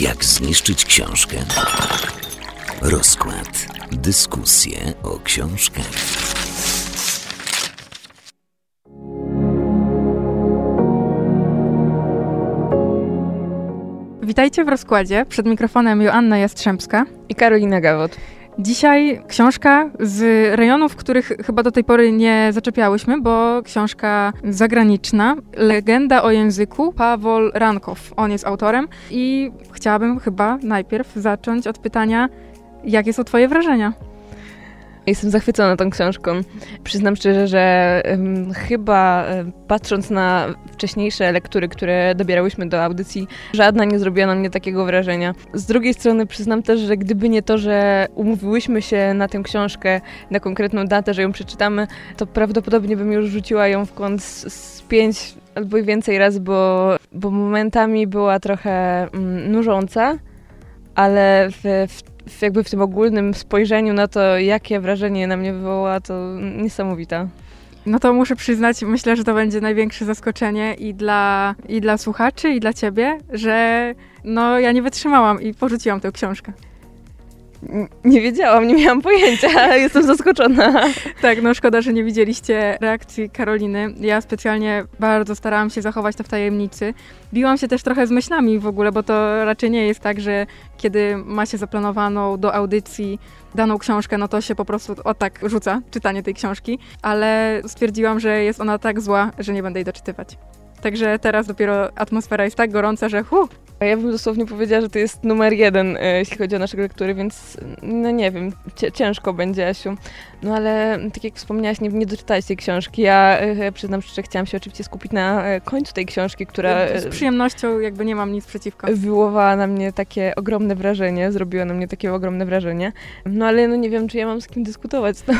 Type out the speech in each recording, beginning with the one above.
Jak zniszczyć książkę? Rozkład. Dyskusje o książkach. Witajcie w rozkładzie. Przed mikrofonem Joanna Jastrzębska i Karolina Gawot. Dzisiaj książka z rejonów, których chyba do tej pory nie zaczepiałyśmy, bo książka zagraniczna, Legenda o języku, Pawol Rankow. On jest autorem i chciałabym chyba najpierw zacząć od pytania, jakie są twoje wrażenia? Jestem zachwycona tą książką. Przyznam szczerze, że um, chyba um, patrząc na wcześniejsze lektury, które dobierałyśmy do audycji, żadna nie zrobiła na mnie takiego wrażenia. Z drugiej strony przyznam też, że gdyby nie to, że umówiłyśmy się na tę książkę, na konkretną datę, że ją przeczytamy, to prawdopodobnie bym już rzuciła ją w kąt z, z pięć albo i więcej razy, bo, bo momentami była trochę um, nużąca, ale w w, jakby w tym ogólnym spojrzeniu na to, jakie wrażenie na mnie wywołała, to niesamowita. No to muszę przyznać, myślę, że to będzie największe zaskoczenie i dla, i dla słuchaczy, i dla ciebie, że no ja nie wytrzymałam i porzuciłam tę książkę. Nie wiedziałam, nie miałam pojęcia, jestem zaskoczona. tak, no szkoda, że nie widzieliście reakcji Karoliny. Ja specjalnie bardzo starałam się zachować to w tajemnicy. Biłam się też trochę z myślami w ogóle, bo to raczej nie jest tak, że kiedy ma się zaplanowaną do audycji daną książkę, no to się po prostu o tak rzuca czytanie tej książki, ale stwierdziłam, że jest ona tak zła, że nie będę jej doczytywać. Także teraz dopiero atmosfera jest tak gorąca, że hu, ja bym dosłownie powiedziała, że to jest numer jeden, e, jeśli chodzi o nasze lektury, więc no nie wiem, ciężko będzie, Asiu. No ale tak jak wspomniałaś, nie, nie doczytałaś tej książki. Ja e, przyznam szczerze, chciałam się oczywiście skupić na e, końcu tej książki, która... Z przyjemnością jakby nie mam nic przeciwko. Wywołała na mnie takie ogromne wrażenie, zrobiła na mnie takie ogromne wrażenie. No ale no nie wiem, czy ja mam z kim dyskutować. No,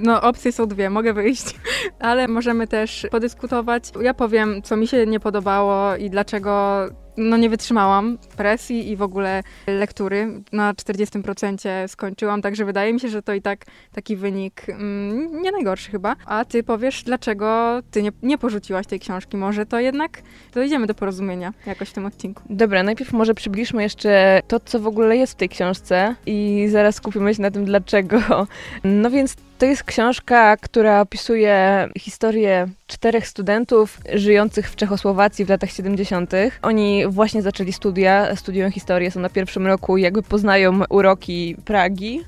no opcje są dwie, mogę wyjść, ale możemy też podyskutować. Ja powiem, co mi się nie podobało i dlaczego no nie wytrzymałam presji i w ogóle lektury. Na 40% skończyłam, także wydaje mi się, że to i tak taki wynik mm, nie najgorszy chyba. A ty powiesz, dlaczego ty nie, nie porzuciłaś tej książki? Może to jednak dojdziemy do porozumienia jakoś w tym odcinku. Dobra, najpierw może przybliżmy jeszcze to, co w ogóle jest w tej książce i zaraz skupimy się na tym, dlaczego. No więc to jest książka, która opisuje historię czterech studentów żyjących w Czechosłowacji w latach 70. Oni właśnie zaczęli studia, studiują historię, są na pierwszym roku, jakby poznają uroki Pragi.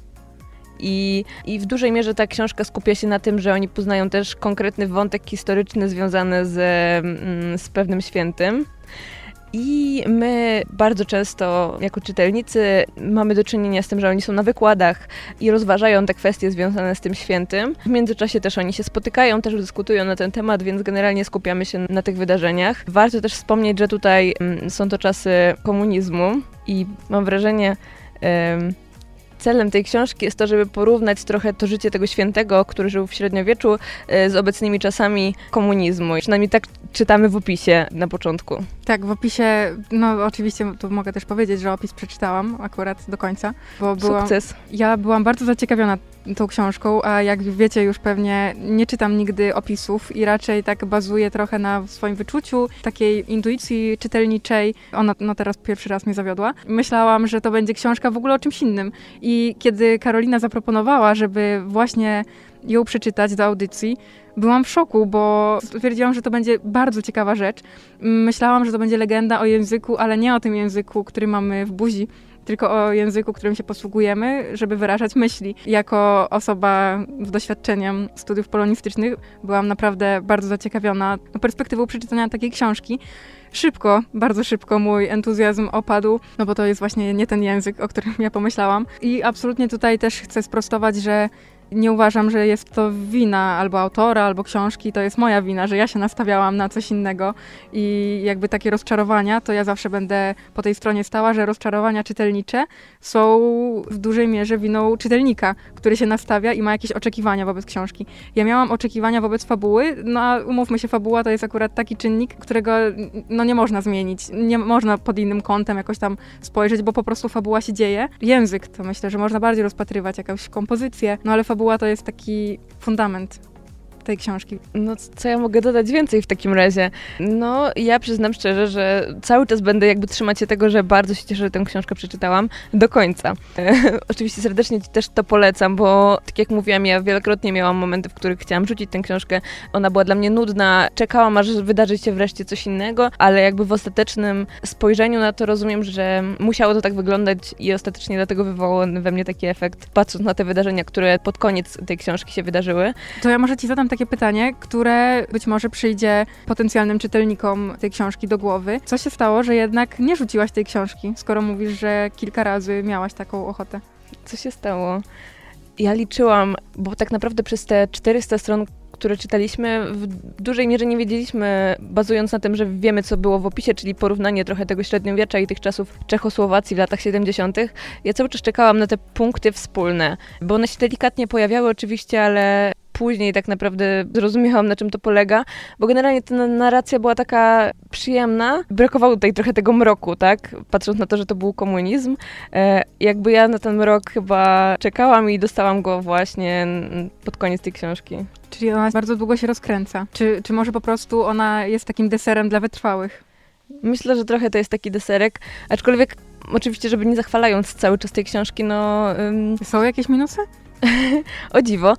I, I w dużej mierze ta książka skupia się na tym, że oni poznają też konkretny wątek historyczny związany z, mm, z pewnym świętym. I my bardzo często jako czytelnicy mamy do czynienia z tym, że oni są na wykładach i rozważają te kwestie związane z tym świętym. W międzyczasie też oni się spotykają, też dyskutują na ten temat, więc generalnie skupiamy się na tych wydarzeniach. Warto też wspomnieć, że tutaj mm, są to czasy komunizmu i mam wrażenie, celem tej książki jest to, żeby porównać trochę to życie tego świętego, który żył w średniowieczu, e, z obecnymi czasami komunizmu. Przynajmniej tak czytamy w opisie na początku. Tak, w opisie, no oczywiście tu mogę też powiedzieć, że opis przeczytałam akurat do końca. Bo byłam, Sukces. Ja byłam bardzo zaciekawiona tą książką, a jak wiecie już pewnie nie czytam nigdy opisów i raczej tak bazuję trochę na swoim wyczuciu, takiej intuicji czytelniczej. Ona no teraz pierwszy raz mnie zawiodła. Myślałam, że to będzie książka w ogóle o czymś innym. I kiedy Karolina zaproponowała, żeby właśnie ją przeczytać do audycji, byłam w szoku, bo stwierdziłam, że to będzie bardzo ciekawa rzecz. Myślałam, że to będzie legenda o języku, ale nie o tym języku, który mamy w buzi, tylko o języku, którym się posługujemy, żeby wyrażać myśli. Jako osoba z doświadczeniem studiów polonistycznych byłam naprawdę bardzo zaciekawiona perspektywą przeczytania takiej książki. Szybko, bardzo szybko mój entuzjazm opadł, no bo to jest właśnie nie ten język, o którym ja pomyślałam. I absolutnie tutaj też chcę sprostować, że nie uważam, że jest to wina albo autora, albo książki, to jest moja wina, że ja się nastawiałam na coś innego i jakby takie rozczarowania, to ja zawsze będę po tej stronie stała, że rozczarowania czytelnicze są w dużej mierze winą czytelnika, który się nastawia i ma jakieś oczekiwania wobec książki. Ja miałam oczekiwania wobec fabuły, no a umówmy się, fabuła to jest akurat taki czynnik, którego no nie można zmienić, nie można pod innym kątem jakoś tam spojrzeć, bo po prostu fabuła się dzieje. Język to myślę, że można bardziej rozpatrywać, jakąś kompozycję, no ale fabuła fabuła to jest taki fundament tej książki? No, co ja mogę dodać więcej w takim razie? No, ja przyznam szczerze, że cały czas będę jakby trzymać się tego, że bardzo się cieszę, że tę książkę przeczytałam do końca. Oczywiście serdecznie Ci też to polecam, bo tak jak mówiłam, ja wielokrotnie miałam momenty, w których chciałam rzucić tę książkę. Ona była dla mnie nudna, czekałam, aż wydarzy się wreszcie coś innego, ale jakby w ostatecznym spojrzeniu na to rozumiem, że musiało to tak wyglądać i ostatecznie dlatego wywołało we mnie taki efekt, patrząc na te wydarzenia, które pod koniec tej książki się wydarzyły. To ja może Ci zadam takie pytanie, które być może przyjdzie potencjalnym czytelnikom tej książki do głowy. Co się stało, że jednak nie rzuciłaś tej książki, skoro mówisz, że kilka razy miałaś taką ochotę? Co się stało? Ja liczyłam, bo tak naprawdę przez te 400 stron, które czytaliśmy, w dużej mierze nie wiedzieliśmy, bazując na tym, że wiemy, co było w opisie, czyli porównanie trochę tego średniowiecza i tych czasów Czechosłowacji w latach 70. Ja cały czas czekałam na te punkty wspólne, bo one się delikatnie pojawiały oczywiście, ale później tak naprawdę zrozumiałam, na czym to polega, bo generalnie ta narracja była taka przyjemna. Brakowało tutaj trochę tego mroku, tak? Patrząc na to, że to był komunizm. E, jakby ja na ten mrok chyba czekałam i dostałam go właśnie pod koniec tej książki. Czyli ona bardzo długo się rozkręca. Czy, czy może po prostu ona jest takim deserem dla wytrwałych? Myślę, że trochę to jest taki deserek, aczkolwiek oczywiście, żeby nie zachwalając cały czas tej książki, no... Ym... Są jakieś minusy? o dziwo.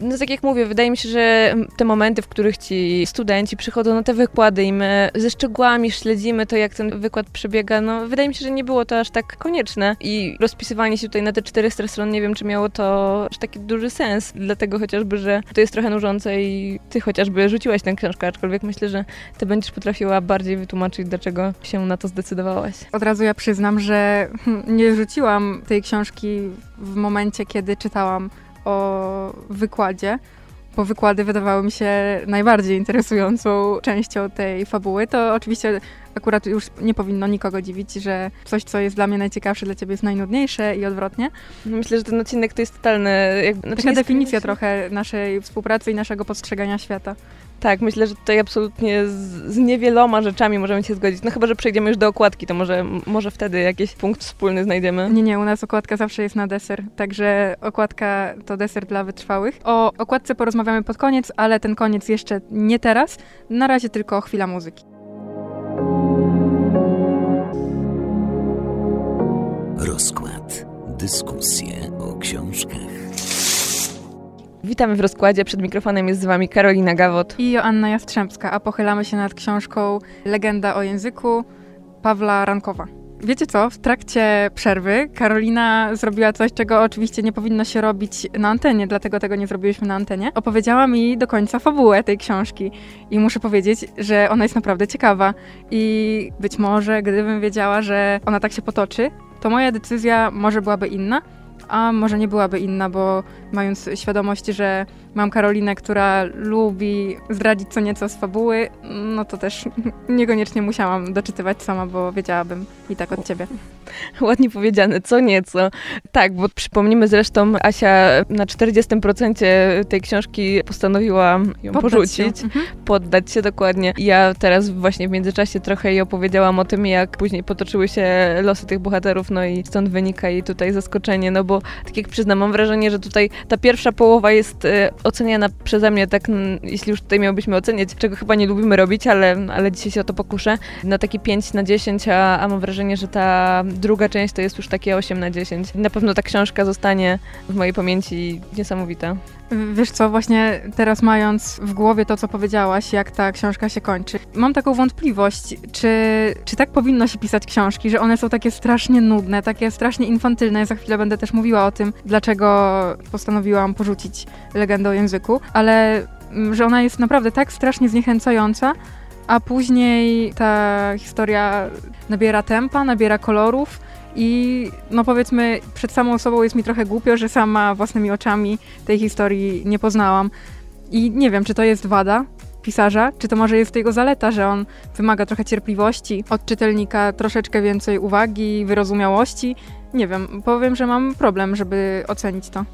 No tak jak mówię, wydaje mi się, że te momenty, w których ci studenci przychodzą na te wykłady i my ze szczegółami śledzimy to, jak ten wykład przebiega, no wydaje mi się, że nie było to aż tak konieczne. I rozpisywanie się tutaj na te 400 stron, nie wiem, czy miało to aż taki duży sens, dlatego chociażby, że to jest trochę nużące i ty chociażby rzuciłaś tę książkę, aczkolwiek myślę, że ty będziesz potrafiła bardziej wytłumaczyć, dlaczego się na to zdecydowałaś. Od razu ja przyznam, że nie rzuciłam tej książki w momencie, kiedy czytałam o wykładzie, bo wykłady wydawały mi się najbardziej interesującą częścią tej fabuły. To oczywiście akurat już nie powinno nikogo dziwić, że coś, co jest dla mnie najciekawsze, dla ciebie jest najnudniejsze i odwrotnie. No myślę, że ten odcinek to jest totalny... Jakby, znaczy Taka definicja trochę naszej współpracy i naszego postrzegania świata. Tak, myślę, że tutaj absolutnie z, z, niewieloma rzeczami możemy się zgodzić. No chyba, że przejdziemy już do okładki, to może, może wtedy jakiś punkt wspólny znajdziemy. Nie, nie, u nas okładka zawsze jest na deser, także okładka to deser dla wytrwałych. O okładce porozmawiamy pod koniec, ale ten koniec jeszcze nie teraz. Na razie tylko chwila muzyki. Rozkład. Dyskusje o książkach. Witamy w rozkładzie. Przed mikrofonem jest z Wami Karolina Gawot i Joanna Jastrzębska, a pochylamy się nad książką Legenda o języku Pawła Rankowa. Wiecie co? W trakcie przerwy Karolina zrobiła coś, czego oczywiście nie powinno się robić na antenie, dlatego tego nie zrobiliśmy na antenie. Opowiedziała mi do końca fabułę tej książki i muszę powiedzieć, że ona jest naprawdę ciekawa. I być może, gdybym wiedziała, że ona tak się potoczy, to moja decyzja może byłaby inna, a może nie byłaby inna, bo mając świadomość, że mam Karolinę, która lubi zdradzić co nieco z fabuły, no to też niekoniecznie musiałam doczytywać sama, bo wiedziałabym i tak od ciebie. Ładnie powiedziane, co nieco. Tak, bo przypomnimy zresztą, Asia na 40% tej książki postanowiła ją poddać porzucić, się. Mhm. poddać się dokładnie. Ja teraz właśnie w międzyczasie trochę jej opowiedziałam o tym, jak później potoczyły się losy tych bohaterów, no i stąd wynika jej tutaj zaskoczenie, no bo tak jak przyznam, mam wrażenie, że tutaj ta pierwsza połowa jest y, oceniana przeze mnie tak, jeśli już tutaj miałbyśmy oceniać, czego chyba nie lubimy robić, ale, ale dzisiaj się o to pokuszę, na takie 5 na 10, a, a mam wrażenie, że ta druga część to jest już takie 8 na 10. Na pewno ta książka zostanie w mojej pamięci niesamowita. Wiesz co, właśnie teraz mając w głowie to, co powiedziałaś, jak ta książka się kończy, mam taką wątpliwość, czy, czy tak powinno się pisać książki, że one są takie strasznie nudne, takie strasznie infantylne. Za chwilę będę też mówiła o tym, dlaczego postanowiłam porzucić legendę o języku, ale mm, że ona jest naprawdę tak strasznie zniechęcająca, a później ta historia nabiera tempa, nabiera kolorów i no powiedzmy, przed samą osobą jest mi trochę głupio, że sama własnymi oczami tej historii nie poznałam. I nie wiem, czy to jest wada pisarza, czy to może jest jego zaleta, że on wymaga trochę cierpliwości, od czytelnika troszeczkę więcej uwagi, wyrozumiałości. Nie wiem, powiem, że mam problem, żeby ocenić to.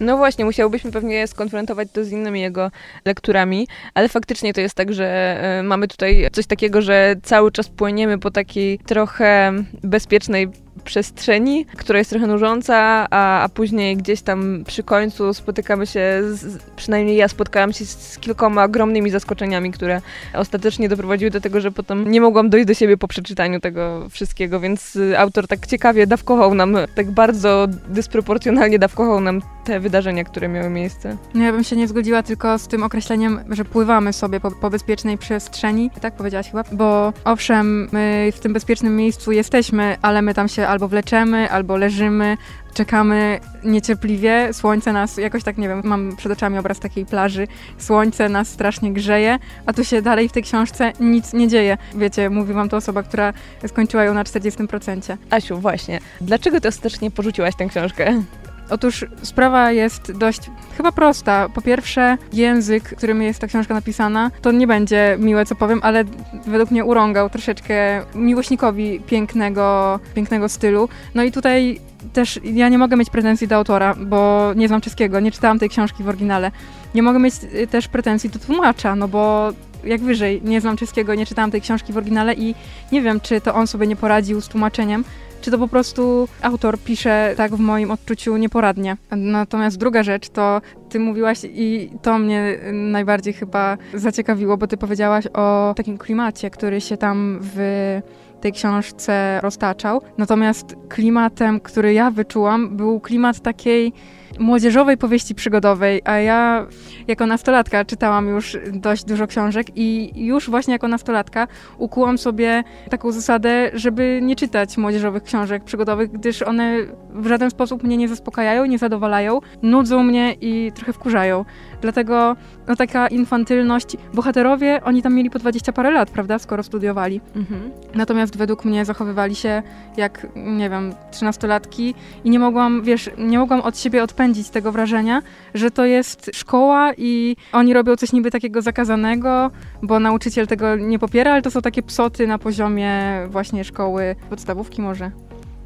No właśnie, musiałbyśmy pewnie skonfrontować to z innymi jego lekturami, ale faktycznie to jest tak, że y, mamy tutaj coś takiego, że cały czas płyniemy po takiej trochę bezpiecznej przestrzeni, która jest trochę nużąca, a, a później gdzieś tam przy końcu spotykamy się, z, przynajmniej ja spotkałam się z, kilkoma ogromnymi zaskoczeniami, które ostatecznie doprowadziły do tego, że potem nie mogłam dojść do siebie po przeczytaniu tego wszystkiego, więc y, autor tak ciekawie dawkował nam, tak bardzo dysproporcjonalnie dawkował nam te wydarzenia, które miały miejsce. No ja bym się nie zgodziła tylko z tym określeniem, że pływamy sobie po, po bezpiecznej przestrzeni. Tak powiedziałaś chyba? Bo owszem, my w tym bezpiecznym miejscu jesteśmy, ale my tam się albo wleczemy, albo leżymy, czekamy niecierpliwie, słońce nas jakoś tak, nie wiem, mam przed oczami obraz takiej plaży, słońce nas strasznie grzeje, a tu się dalej w tej książce nic nie dzieje. Wiecie, mówi wam to osoba, która skończyła ją na 40%. Asiu, właśnie, dlaczego ty ostatecznie porzuciłaś tę książkę? Otóż sprawa jest dość chyba prosta. Po pierwsze, język, którym jest ta książka napisana, to nie będzie miłe, co powiem, ale według mnie urągał troszeczkę miłośnikowi pięknego, pięknego stylu. No i tutaj też ja nie mogę mieć pretensji do autora, bo nie znam czeskiego, nie czytałam tej książki w oryginale. Nie mogę mieć y, też pretensji do tłumacza, no bo jak wyżej, nie znam czeskiego, nie czytałam tej książki w oryginale i nie wiem, czy to on sobie nie poradził z tłumaczeniem, czy to po prostu autor pisze tak w moim odczuciu nieporadnie. Natomiast druga rzecz to ty mówiłaś i to mnie najbardziej chyba zaciekawiło, bo ty powiedziałaś o takim klimacie, który się tam w tej książce roztaczał. Natomiast klimatem, który ja wyczułam, był klimat takiej młodzieżowej powieści przygodowej, a ja jako nastolatka czytałam już dość dużo książek i już właśnie jako nastolatka ukułam sobie taką zasadę, żeby nie czytać młodzieżowych książek przygodowych, gdyż one w żaden sposób mnie nie zaspokajają, nie zadowalają, nudzą mnie i trochę wkurzają. Dlatego no, taka infantylność. Bohaterowie, oni tam mieli po 20 parę lat, prawda, skoro studiowali. Mhm. Natomiast według mnie zachowywali się jak, nie wiem, trzynastolatki i nie mogłam, wiesz, nie mogłam od siebie odpędzić tego wrażenia, że to jest szkoła i oni robią coś niby takiego zakazanego, bo nauczyciel tego nie popiera, ale to są takie psoty na poziomie właśnie szkoły podstawówki może.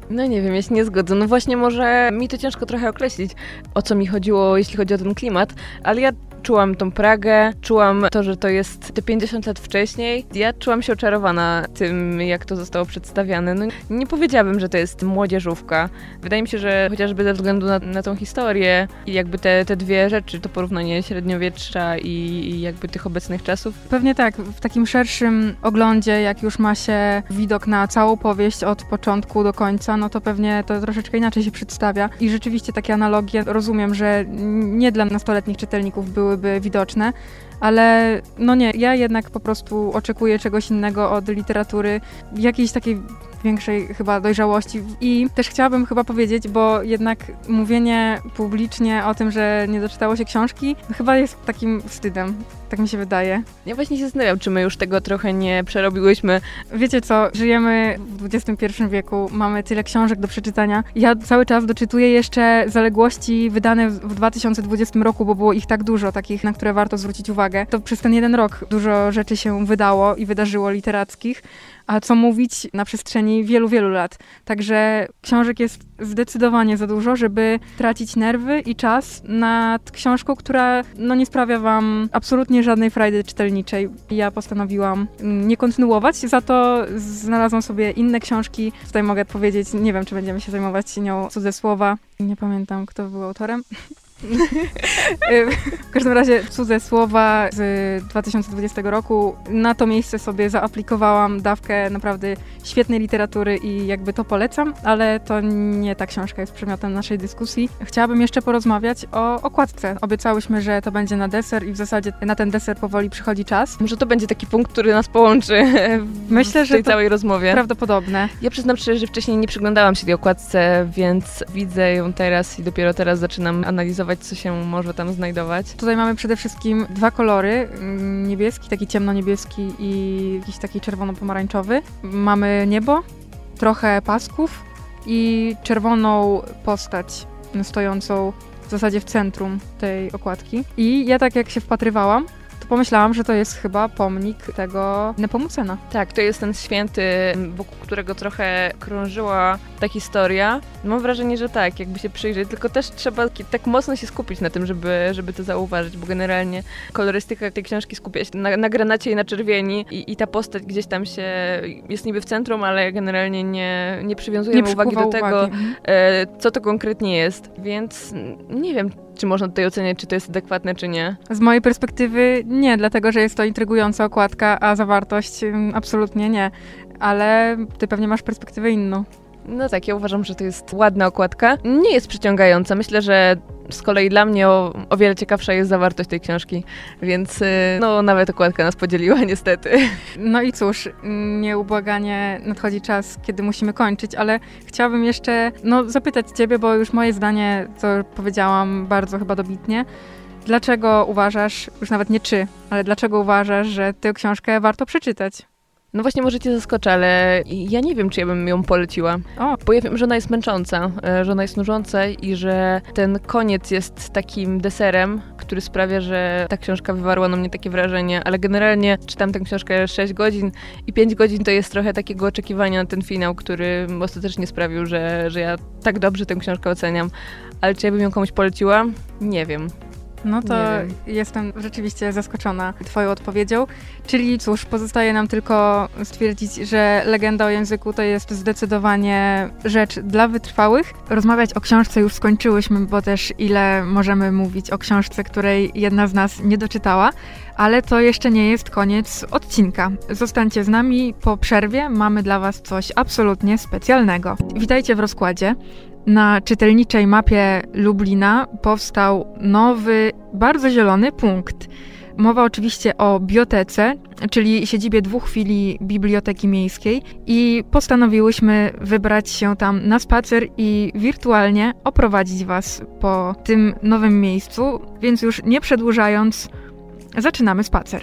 No nie wiem, ja się nie zgodzę. No właśnie może mi to ciężko trochę określić, o co mi chodziło, jeśli chodzi o ten klimat, ale ja czułam tą Pragę, czułam to, że to jest te 50 lat wcześniej. Ja czułam się oczarowana tym, jak to zostało przedstawiane. No, nie powiedziałabym, że to jest młodzieżówka. Wydaje mi się, że chociażby ze względu na, na tą historię i jakby te, te dwie rzeczy, to porównanie średniowiecza i, i jakby tych obecnych czasów. Pewnie tak, w takim szerszym oglądzie, jak już ma się widok na całą powieść od początku do końca, no to pewnie to troszeczkę inaczej się przedstawia. I rzeczywiście takie analogie rozumiem, że nie dla nastoletnich czytelników były byłyby widoczne, ale no nie, ja jednak po prostu oczekuję czegoś innego od literatury, jakiejś takiej większej chyba dojrzałości. I też chciałabym chyba powiedzieć, bo jednak mówienie publicznie o tym, że nie doczytało się książki, chyba jest takim wstydem. Tak mi się wydaje. Ja właśnie się zastanawiam, czy my już tego trochę nie przerobiłyśmy. Wiecie co, żyjemy w XXI wieku, mamy tyle książek do przeczytania. Ja cały czas doczytuję jeszcze zaległości wydane w 2020 roku, bo było ich tak dużo, takich, na które warto zwrócić uwagę. To przez ten jeden rok dużo rzeczy się wydało i wydarzyło literackich a co mówić na przestrzeni wielu, wielu lat. Także książek jest zdecydowanie za dużo, żeby tracić nerwy i czas nad książką, która no, nie sprawia wam absolutnie żadnej frajdy czytelniczej. Ja postanowiłam nie kontynuować, za to znalazłam sobie inne książki. Tutaj mogę powiedzieć, nie wiem, czy będziemy się zajmować nią cudze słowa. Nie pamiętam, kto był autorem. w każdym razie cudze słowa z 2020 roku. Na to miejsce sobie zaaplikowałam dawkę naprawdę świetnej literatury i jakby to polecam, ale to nie ta książka jest przedmiotem naszej dyskusji. Chciałabym jeszcze porozmawiać o okładce. Obiecałyśmy, że to będzie na deser i w zasadzie na ten deser powoli przychodzi czas. Może to będzie taki punkt, który nas połączy w Myślę, że tej całej rozmowie. Prawdopodobne. Ja przyznam szczerze, że wcześniej nie przyglądałam się tej okładce, więc widzę ją teraz i dopiero teraz zaczynam analizować co się może tam znajdować. Tutaj mamy przede wszystkim dwa kolory, mm, niebieski, taki ciemno-niebieski i jakiś taki czerwono-pomarańczowy. Mamy niebo, trochę pasków i czerwoną postać stojącą w zasadzie w centrum tej okładki. I ja tak jak się wpatrywałam, to pomyślałam, że to jest chyba pomnik tego Nepomucena. Tak, to jest ten święty, wokół którego trochę krążyła ta historia. Mam wrażenie, że tak, jakby się przyjrzeć, tylko też trzeba tak mocno się skupić na tym, żeby, żeby to zauważyć, bo generalnie kolorystyka tej książki skupia się na, na granacie i na czerwieni i, i ta postać gdzieś tam się jest niby w centrum, ale generalnie nie, nie przywiązujemy Nie uwagi do tego, uwagi. E, co to konkretnie jest. Więc nie wiem, czy można tutaj oceniać, czy to jest adekwatne, czy nie. Z mojej perspektywy nie, dlatego że jest to intrygująca okładka, a zawartość mm, absolutnie nie. Ale ty pewnie masz perspektywę inną. No tak, ja uważam, że to jest ładna okładka. Nie jest przyciągająca. Myślę, że z kolei dla mnie o, o wiele ciekawsza jest zawartość tej książki, więc y, no nawet okładka nas podzieliła niestety. No i cóż, nieubłaganie nadchodzi czas, kiedy musimy kończyć, ale chciałabym jeszcze no, zapytać Ciebie, bo już moje zdanie, co powiedziałam bardzo chyba dobitnie. Dlaczego uważasz, już nawet nie czy, ale dlaczego uważasz, że tę książkę warto przeczytać? No właśnie może cię zaskoczę, ale ja nie wiem, czy ja bym ją poleciła. O, Bo ja wiem, że ona jest męcząca, e, że ona jest nużąca i że ten koniec jest takim deserem, który sprawia, że ta książka wywarła na mnie takie wrażenie, ale generalnie czytam tę książkę 6 godzin i 5 godzin to jest trochę takiego oczekiwania na ten finał, który ostatecznie sprawił, że, że ja tak dobrze tę książkę oceniam. Ale czy ja bym ją komuś poleciła? Nie wiem. No to jestem rzeczywiście zaskoczona Twoją odpowiedzią. Czyli cóż, pozostaje nam tylko stwierdzić, że legenda o języku to jest zdecydowanie rzecz dla wytrwałych. Rozmawiać o książce już skończyłyśmy, bo też ile możemy mówić o książce, której jedna z nas nie doczytała. Ale to jeszcze nie jest koniec odcinka. Zostańcie z nami po przerwie. Mamy dla Was coś absolutnie specjalnego. Witajcie w rozkładzie. Na czytelniczej mapie Lublina powstał nowy, bardzo zielony punkt. Mowa oczywiście o biotece, czyli siedzibie dwóch filii Biblioteki Miejskiej i postanowiłyśmy wybrać się tam na spacer i wirtualnie oprowadzić Was po tym nowym miejscu, więc już nie przedłużając, zaczynamy spacer.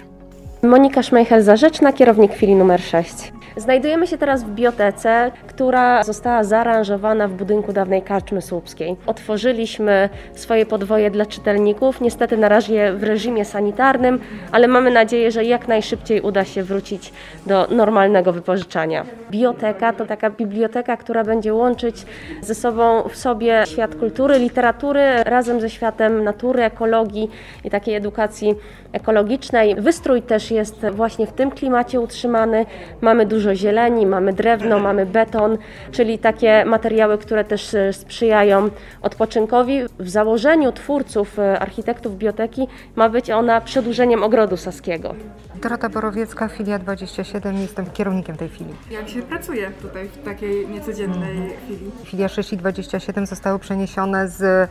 Monika Szmeichel-Zarzeczna, kierownik filii numer 6. Znajdujemy się teraz w biotece, która została zaaranżowana w budynku dawnej karczmy słupskiej. Otworzyliśmy swoje podwoje dla czytelników, niestety na razie w reżimie sanitarnym, ale mamy nadzieję, że jak najszybciej uda się wrócić do normalnego wypożyczania. Bioteka to taka biblioteka, która będzie łączyć ze sobą w sobie świat kultury, literatury razem ze światem natury, ekologii i takiej edukacji ekologicznej. Wystrój też jest właśnie w tym klimacie utrzymany. Mamy dużo zieleni, mamy drewno, mamy beton, czyli takie materiały, które też e, sprzyjają odpoczynkowi. W założeniu twórców, e, architektów bioteki ma być ona przedłużeniem ogrodu saskiego. Dorota Borowiecka, filia 27, jestem kierownikiem tej filii. Jak się pracuje tutaj w takiej niecodziennej chwili? Filia 6 i 27 zostały przeniesione z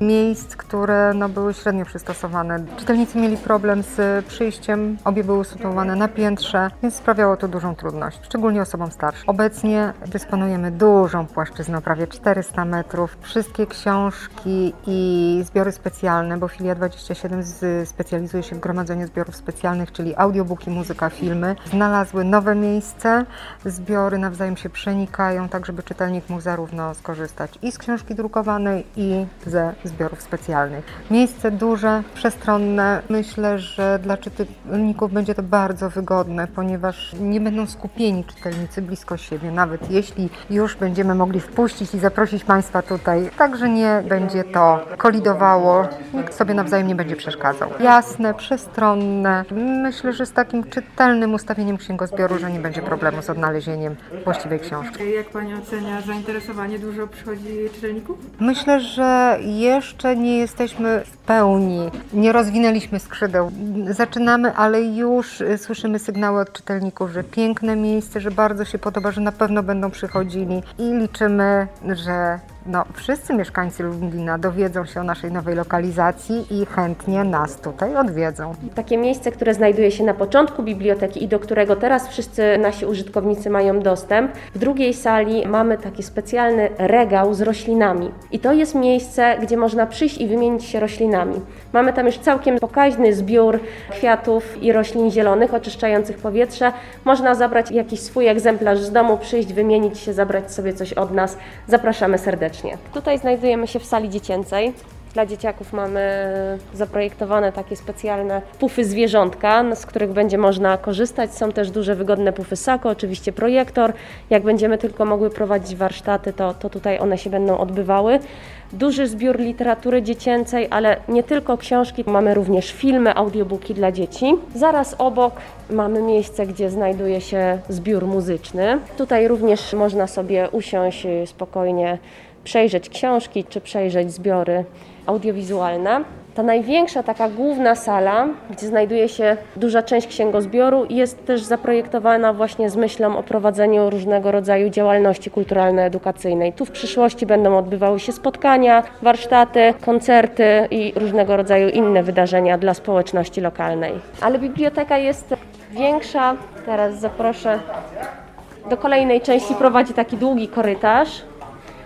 miejsc, które no, były średnio przystosowane. Czytelnicy mieli problem z przyjściem, obie były sytuowane na piętrze, więc sprawiało to dużą trudność, szczególnie osobom starszym. Obecnie dysponujemy dużą płaszczyzną, prawie 400 metrów. Wszystkie książki i zbiory specjalne, bo filia 27 z- specjalizuje się w gromadzeniu zbiorów specjalnych, czyli audiobooki, muzyka, filmy, znalazły nowe miejsce. Zbiory nawzajem się przenikają, tak żeby czytelnik mógł zarówno skorzystać i z książki drukowanej, i ze zbiorów specjalnych. Miejsce duże, przestronne. Myślę, że dla czytelników będzie to bardzo wygodne, ponieważ nie będą skupieni czytelnicy blisko siebie, nawet jeśli już będziemy mogli wpuścić i zaprosić Państwa tutaj. Także nie będzie to kolidowało, nikt sobie nawzajem nie będzie przeszkadzał. Jasne, przestronne. Myślę, że z takim czytelnym ustawieniem księgozbioru, że nie będzie problemu z odnalezieniem właściwej książki. Jak Pani ocenia zainteresowanie? Dużo przychodzi czytelników? Myślę, że jeszcze nie jesteśmy w pełni, nie rozwinęliśmy skrzydeł. Zaczynamy, ale już y, słyszymy sygnały od czytelników, że piękne miejsce, że bardzo się podoba, że na pewno będą przychodzili i liczymy, że no, wszyscy mieszkańcy Lublina dowiedzą się o naszej nowej lokalizacji i chętnie nas tutaj odwiedzą. Takie miejsce, które znajduje się na początku biblioteki i do którego teraz wszyscy nasi użytkownicy mają dostęp. W drugiej sali mamy taki specjalny regał z roślinami. I to jest miejsce, gdzie można przyjść i wymienić się roślinami. Mamy tam już całkiem pokaźny zbiór kwiatów i roślin zielonych, oczyszczających powietrze. Można zabrać jakiś swój egzemplarz z domu, przyjść, wymienić się, zabrać sobie coś od nas. Zapraszamy serdecznie. Tutaj znajdujemy się w sali dziecięcej. Dla dzieciaków mamy zaprojektowane takie specjalne pufy zwierzątka, z których będzie można korzystać. Są też duże, wygodne pufy Sako, oczywiście projektor. Jak będziemy tylko mogły prowadzić warsztaty, to, to tutaj one się będą odbywały duży zbiór literatury dziecięcej, ale nie tylko książki, mamy również filmy, audiobooki dla dzieci. Zaraz obok mamy miejsce, gdzie znajduje się zbiór muzyczny. Tutaj również można sobie usiąść spokojnie, przejrzeć książki czy przejrzeć zbiory audiowizualne. Ta największa, taka główna sala, gdzie znajduje się duża część księgozbioru, jest też zaprojektowana właśnie z myślą o prowadzeniu różnego rodzaju działalności kulturalno-edukacyjnej. Tu w przyszłości będą odbywały się spotkania, warsztaty, koncerty i różnego rodzaju inne wydarzenia dla społeczności lokalnej. Ale biblioteka jest większa. Teraz zaproszę do kolejnej części prowadzi taki długi korytarz.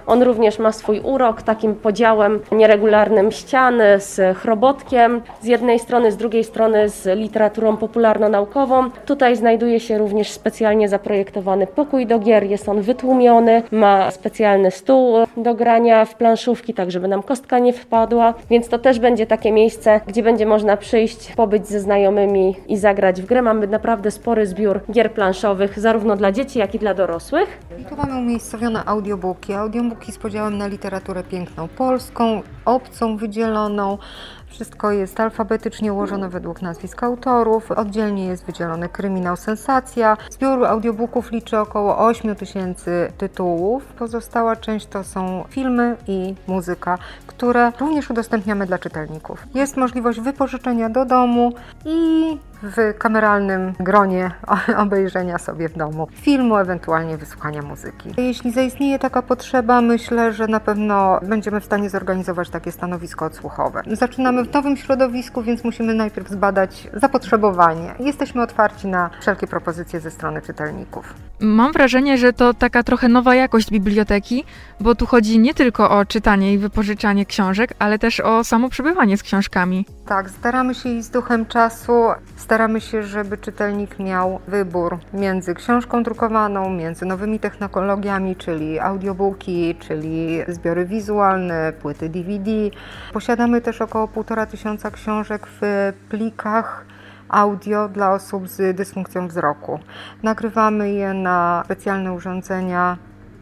On również ma swój urok, takim podziałem nieregularnym ściany z chrobotkiem z jednej strony, z drugiej strony z literaturą popularno-naukową. Tutaj znajduje się również specjalnie zaprojektowany pokój do gier, jest on wytłumiony, ma specjalny stół do grania w planszówki, tak żeby nam kostka nie wpadła, więc to też będzie takie miejsce, gdzie będzie można przyjść, pobyć ze znajomymi i zagrać w grę. Mamy naprawdę spory zbiór gier planszowych, zarówno dla dzieci, jak i dla dorosłych. I tu mamy umiejscowione audiobooki. Audiobooki z podziałem na literaturę piękną polską, obcą wydzieloną. Wszystko jest alfabetycznie ułożone według nazwisk autorów. Oddzielnie jest wydzielony kryminał sensacja. Zbiór audiobooków liczy około 8 tysięcy tytułów. Pozostała część to są filmy i muzyka, które również udostępniamy dla czytelników. Jest możliwość wypożyczenia do domu i w kameralnym gronie obejrzenia sobie w domu filmu, ewentualnie wysłuchania muzyki. Jeśli zaistnieje taka potrzeba, myślę, że na pewno będziemy w stanie zorganizować takie stanowisko odsłuchowe. Zaczynamy w nowym środowisku, więc musimy najpierw zbadać zapotrzebowanie. Jesteśmy otwarci na wszelkie propozycje ze strony czytelników. Mam wrażenie, że to taka trochę nowa jakość biblioteki, bo tu chodzi nie tylko o czytanie i wypożyczanie książek, ale też o samo przebywanie z książkami. Tak, staramy się iść z duchem czasu. Staramy się, żeby czytelnik miał wybór między książką drukowaną, między nowymi technologiami, czyli audiobooki, czyli zbiory wizualne, płyty DVD. Posiadamy też około półtora tysiąca książek w plikach audio dla osób z dysfunkcją wzroku. Nagrywamy je na specjalne urządzenia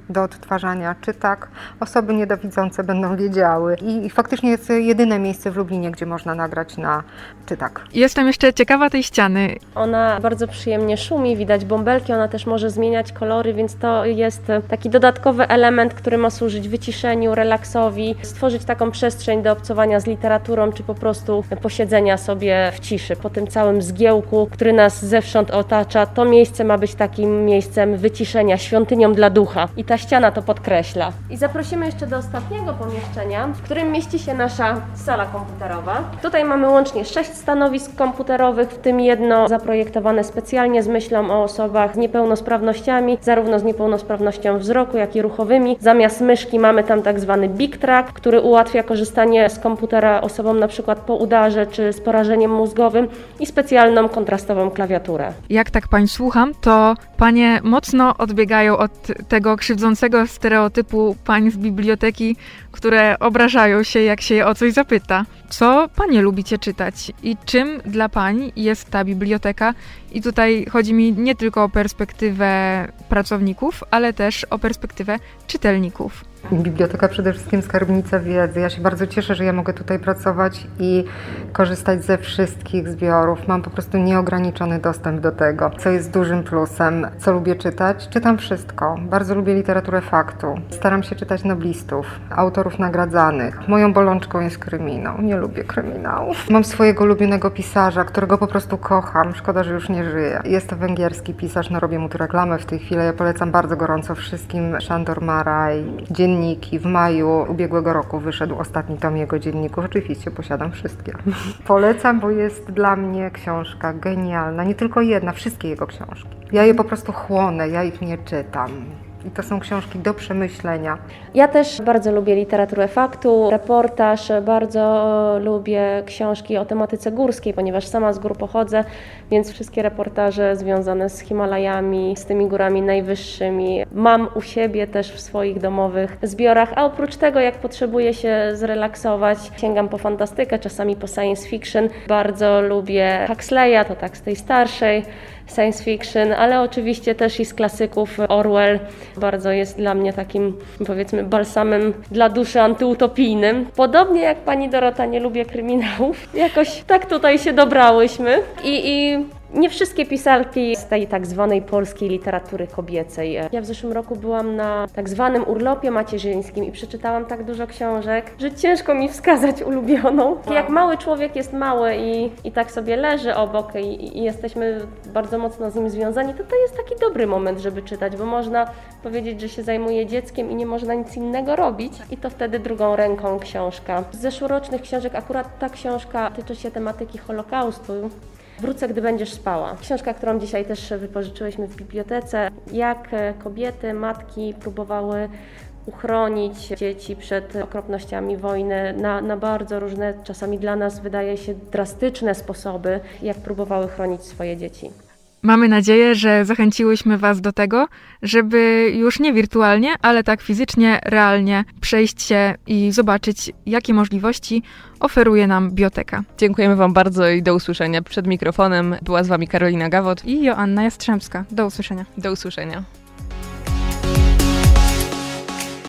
do odtwarzania czytak. Osoby niedowidzące będą wiedziały. I, I, faktycznie jest jedyne miejsce w Lublinie, gdzie można nagrać na czytak. Jestem jeszcze ciekawa tej ściany. Ona bardzo przyjemnie szumi, widać bąbelki, ona też może zmieniać kolory, więc to jest taki dodatkowy element, który ma służyć wyciszeniu, relaksowi, stworzyć taką przestrzeń do obcowania z literaturą, czy po prostu posiedzenia sobie w ciszy. Po tym całym zgiełku, który nas zewsząd otacza, to miejsce ma być takim miejscem wyciszenia, świątynią dla ducha. I ta ściana to podkreśla. I zaprosimy jeszcze do ostatniego pomieszczenia, w którym mieści się nasza sala komputerowa. Tutaj mamy łącznie sześć stanowisk komputerowych, w tym jedno zaprojektowane specjalnie z myślą o osobach z niepełnosprawnościami, zarówno z niepełnosprawnością wzroku, jak i ruchowymi. Zamiast myszki mamy tam tak zwany Big Track, który ułatwia korzystanie z komputera osobom na przykład po udarze czy z porażeniem mózgowym i specjalną kontrastową klawiaturę. Jak tak pań słucham, to panie mocno odbiegają od tego krzywdzącego stereotypu pań z biblioteki, które obrażają się, jak się je o coś zapyta. Co panie lubicie czytać i czym dla pań jest ta biblioteka? I tutaj chodzi mi nie tylko o perspektywę pracowników, ale też o perspektywę czytelników. Biblioteka przede wszystkim skarbnica wiedzy. Ja się bardzo cieszę, że ja mogę tutaj pracować i korzystać ze wszystkich zbiorów. Mam po prostu nieograniczony dostęp do tego, co jest dużym plusem. Co lubię czytać? Czytam wszystko. Bardzo lubię literaturę faktu. Staram się czytać noblistów, autorów nagradzanych. Moją bolączką jest kryminał. Nie lubię kryminałów. Mam swojego ulubionego pisarza, którego po prostu kocham. Szkoda, że już nie żyje. Jest to węgierski pisarz, no robię mu tu reklamę w tej chwili. Ja polecam bardzo gorąco wszystkim Szandor Maraj, Dzień dzienniki. W maju ubiegłego roku wyszedł ostatni tom jego dzienników. Oczywiście posiadam wszystkie. Polecam, bo jest dla mnie książka genialna. Nie tylko jedna, wszystkie jego książki. Ja je po prostu chłonę, ja ich nie czytam. I to są książki do przemyślenia. Ja też bardzo lubię literaturę faktu, reportaż, bardzo lubię książki o tematyce górskiej, ponieważ sama z gór pochodzę, więc wszystkie reportaże związane z Himalajami, z tymi górami najwyższymi mam u siebie też w swoich domowych zbiorach, a oprócz tego jak potrzebuję się zrelaksować, sięgam po fantastykę, czasami po science fiction. Bardzo lubię Huxleya, to tak z tej starszej science fiction, ale oczywiście też i z klasyków Orwell. Bardzo jest dla mnie takim, powiedzmy, balsamem dla duszy antyutopijnym. Podobnie jak pani Dorota nie lubię kryminałów, jakoś tak tutaj się dobrałyśmy. I, i nie wszystkie pisarki z tej tak zwanej polskiej literatury kobiecej. Ja w zeszłym roku byłam na tak zwanym urlopie macierzyńskim i przeczytałam tak dużo książek, że ciężko mi wskazać ulubioną. Jak mały człowiek jest mały i, i tak sobie leży obok i, i jesteśmy bardzo mocno z nim związani, to to jest taki dobry moment, żeby czytać, bo można powiedzieć, że się zajmuje dzieckiem i nie można nic innego robić i to wtedy drugą ręką książka. Z zeszłorocznych książek akurat ta książka tyczy się tematyki Holokaustu. Wrócę, gdy będziesz spała. Książka, którą dzisiaj też wypożyczyłyśmy w bibliotece. Jak kobiety, matki próbowały uchronić dzieci przed okropnościami wojny na, na bardzo różne, czasami dla nas wydaje się drastyczne sposoby, jak próbowały chronić swoje dzieci. Mamy nadzieję, że zachęciłyśmy Was do tego, żeby już nie wirtualnie, ale tak fizycznie, realnie przejść się i zobaczyć, jakie możliwości oferuje nam bioteka. Dziękujemy Wam bardzo i do usłyszenia. Przed mikrofonem była z Wami Karolina Gawot i Joanna Jastrzębska. Do usłyszenia. Do usłyszenia.